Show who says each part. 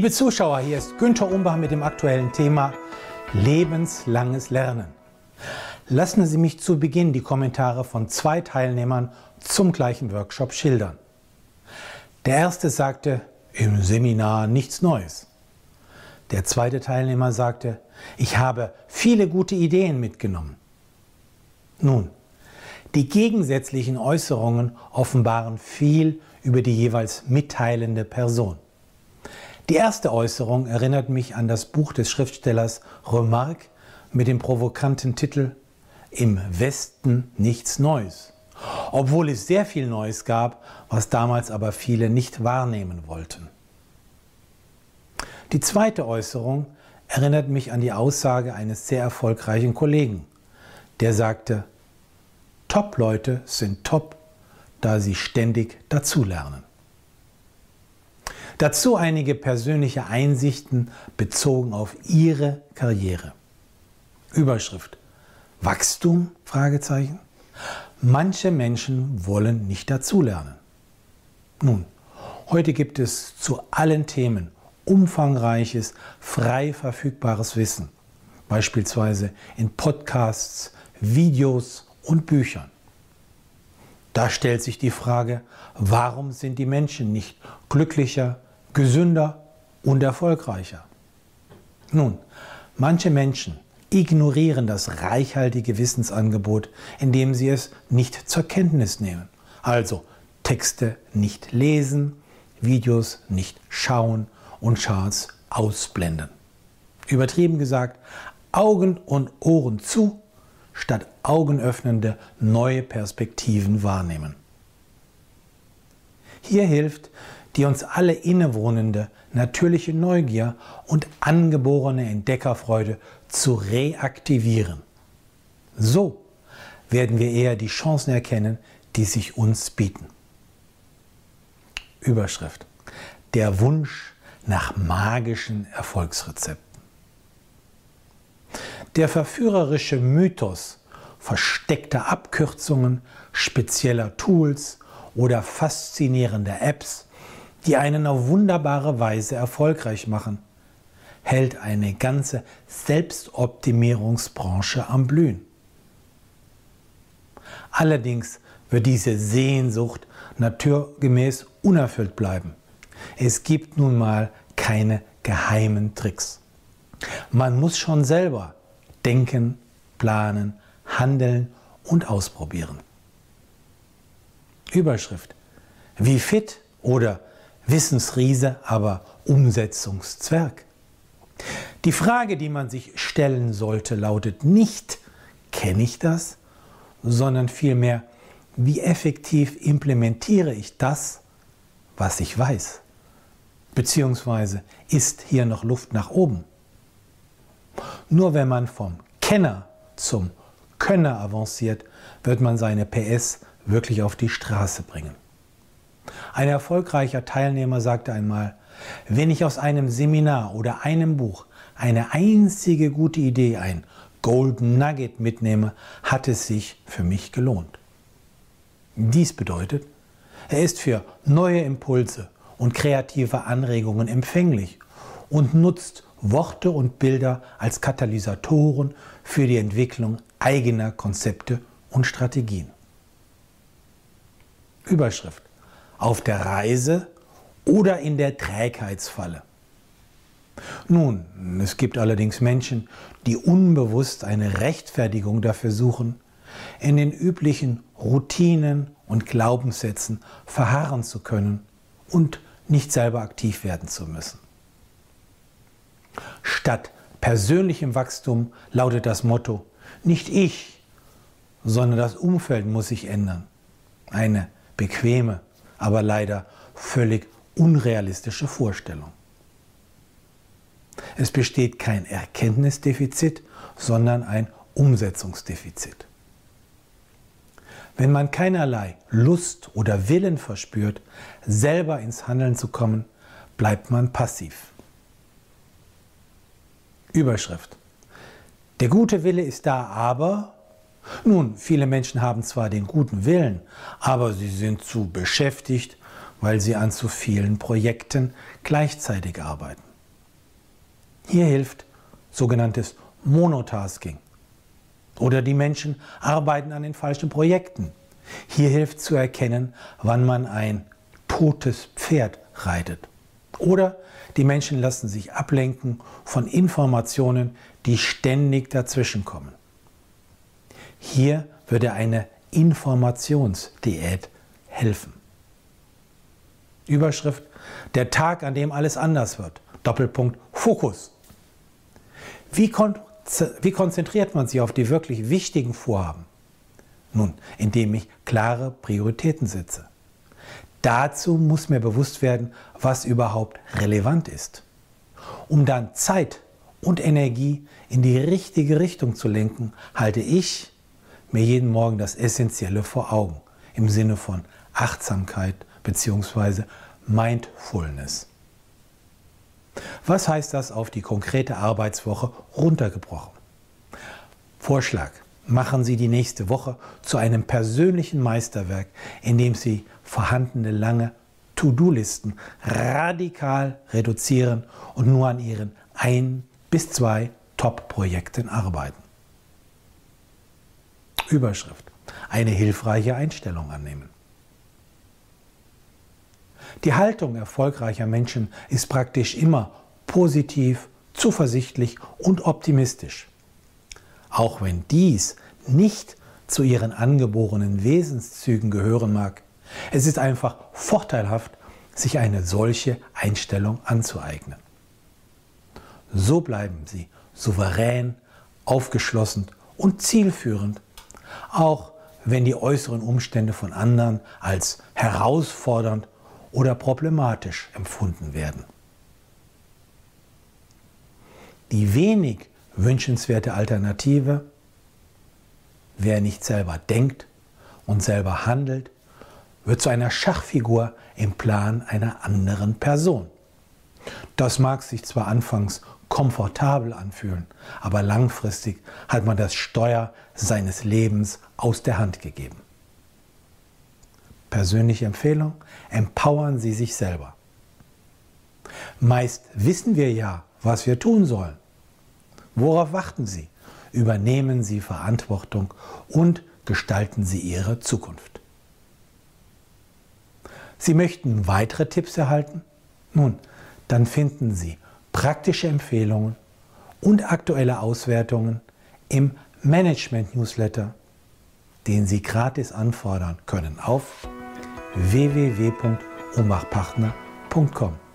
Speaker 1: Liebe Zuschauer, hier ist Günther Umbach mit dem aktuellen Thema lebenslanges Lernen. Lassen Sie mich zu Beginn die Kommentare von zwei Teilnehmern zum gleichen Workshop schildern. Der erste sagte, im Seminar nichts Neues. Der zweite Teilnehmer sagte, ich habe viele gute Ideen mitgenommen. Nun, die gegensätzlichen Äußerungen offenbaren viel über die jeweils mitteilende Person. Die erste Äußerung erinnert mich an das Buch des Schriftstellers Remarque mit dem provokanten Titel Im Westen nichts Neues, obwohl es sehr viel Neues gab, was damals aber viele nicht wahrnehmen wollten. Die zweite Äußerung erinnert mich an die Aussage eines sehr erfolgreichen Kollegen, der sagte, Top-Leute sind top, da sie ständig dazulernen. Dazu einige persönliche Einsichten bezogen auf Ihre Karriere. Überschrift Wachstum? Manche Menschen wollen nicht dazulernen. Nun, heute gibt es zu allen Themen umfangreiches, frei verfügbares Wissen, beispielsweise in Podcasts, Videos und Büchern. Da stellt sich die Frage, warum sind die Menschen nicht glücklicher, gesünder und erfolgreicher. Nun, manche Menschen ignorieren das reichhaltige Wissensangebot, indem sie es nicht zur Kenntnis nehmen. Also Texte nicht lesen, Videos nicht schauen und Charts ausblenden. Übertrieben gesagt, Augen und Ohren zu, statt augenöffnende neue Perspektiven wahrnehmen. Hier hilft die uns alle innewohnende natürliche Neugier und angeborene Entdeckerfreude zu reaktivieren. So werden wir eher die Chancen erkennen, die sich uns bieten. Überschrift. Der Wunsch nach magischen Erfolgsrezepten. Der verführerische Mythos versteckter Abkürzungen, spezieller Tools oder faszinierender Apps die einen auf wunderbare Weise erfolgreich machen, hält eine ganze Selbstoptimierungsbranche am Blühen. Allerdings wird diese Sehnsucht naturgemäß unerfüllt bleiben. Es gibt nun mal keine geheimen Tricks. Man muss schon selber denken, planen, handeln und ausprobieren. Überschrift. Wie fit oder Wissensriese, aber Umsetzungszwerg. Die Frage, die man sich stellen sollte, lautet nicht, kenne ich das, sondern vielmehr, wie effektiv implementiere ich das, was ich weiß? Beziehungsweise ist hier noch Luft nach oben? Nur wenn man vom Kenner zum Könner avanciert, wird man seine PS wirklich auf die Straße bringen. Ein erfolgreicher Teilnehmer sagte einmal, wenn ich aus einem Seminar oder einem Buch eine einzige gute Idee, ein Golden Nugget mitnehme, hat es sich für mich gelohnt. Dies bedeutet, er ist für neue Impulse und kreative Anregungen empfänglich und nutzt Worte und Bilder als Katalysatoren für die Entwicklung eigener Konzepte und Strategien. Überschrift auf der Reise oder in der Trägheitsfalle. Nun, es gibt allerdings Menschen, die unbewusst eine Rechtfertigung dafür suchen, in den üblichen Routinen und Glaubenssätzen verharren zu können und nicht selber aktiv werden zu müssen. Statt persönlichem Wachstum lautet das Motto, nicht ich, sondern das Umfeld muss sich ändern. Eine bequeme aber leider völlig unrealistische Vorstellung. Es besteht kein Erkenntnisdefizit, sondern ein Umsetzungsdefizit. Wenn man keinerlei Lust oder Willen verspürt, selber ins Handeln zu kommen, bleibt man passiv. Überschrift. Der gute Wille ist da, aber nun, viele Menschen haben zwar den guten Willen, aber sie sind zu beschäftigt, weil sie an zu vielen Projekten gleichzeitig arbeiten. Hier hilft sogenanntes Monotasking. Oder die Menschen arbeiten an den falschen Projekten. Hier hilft zu erkennen, wann man ein totes Pferd reitet. Oder die Menschen lassen sich ablenken von Informationen, die ständig dazwischenkommen. Hier würde eine Informationsdiät helfen. Überschrift Der Tag, an dem alles anders wird. Doppelpunkt Fokus. Wie, kon wie konzentriert man sich auf die wirklich wichtigen Vorhaben? Nun, indem ich klare Prioritäten setze. Dazu muss mir bewusst werden, was überhaupt relevant ist. Um dann Zeit und Energie in die richtige Richtung zu lenken, halte ich mir jeden Morgen das Essentielle vor Augen im Sinne von Achtsamkeit bzw. Mindfulness. Was heißt das auf die konkrete Arbeitswoche runtergebrochen? Vorschlag. Machen Sie die nächste Woche zu einem persönlichen Meisterwerk, in dem Sie vorhandene lange To-Do-Listen radikal reduzieren und nur an Ihren ein bis zwei Top-Projekten arbeiten. Überschrift. Eine hilfreiche Einstellung annehmen. Die Haltung erfolgreicher Menschen ist praktisch immer positiv, zuversichtlich und optimistisch. Auch wenn dies nicht zu ihren angeborenen Wesenszügen gehören mag, es ist einfach vorteilhaft, sich eine solche Einstellung anzueignen. So bleiben sie souverän, aufgeschlossen und zielführend, auch wenn die äußeren Umstände von anderen als herausfordernd oder problematisch empfunden werden. Die wenig wünschenswerte Alternative, wer nicht selber denkt und selber handelt, wird zu einer Schachfigur im Plan einer anderen Person. Das mag sich zwar anfangs komfortabel anfühlen, aber langfristig hat man das Steuer seines Lebens aus der Hand gegeben. Persönliche Empfehlung, empowern Sie sich selber. Meist wissen wir ja, was wir tun sollen. Worauf warten Sie? Übernehmen Sie Verantwortung und gestalten Sie Ihre Zukunft. Sie möchten weitere Tipps erhalten? Nun, dann finden Sie praktische Empfehlungen und aktuelle Auswertungen im Management-Newsletter, den Sie gratis anfordern können auf www.omachpartner.com.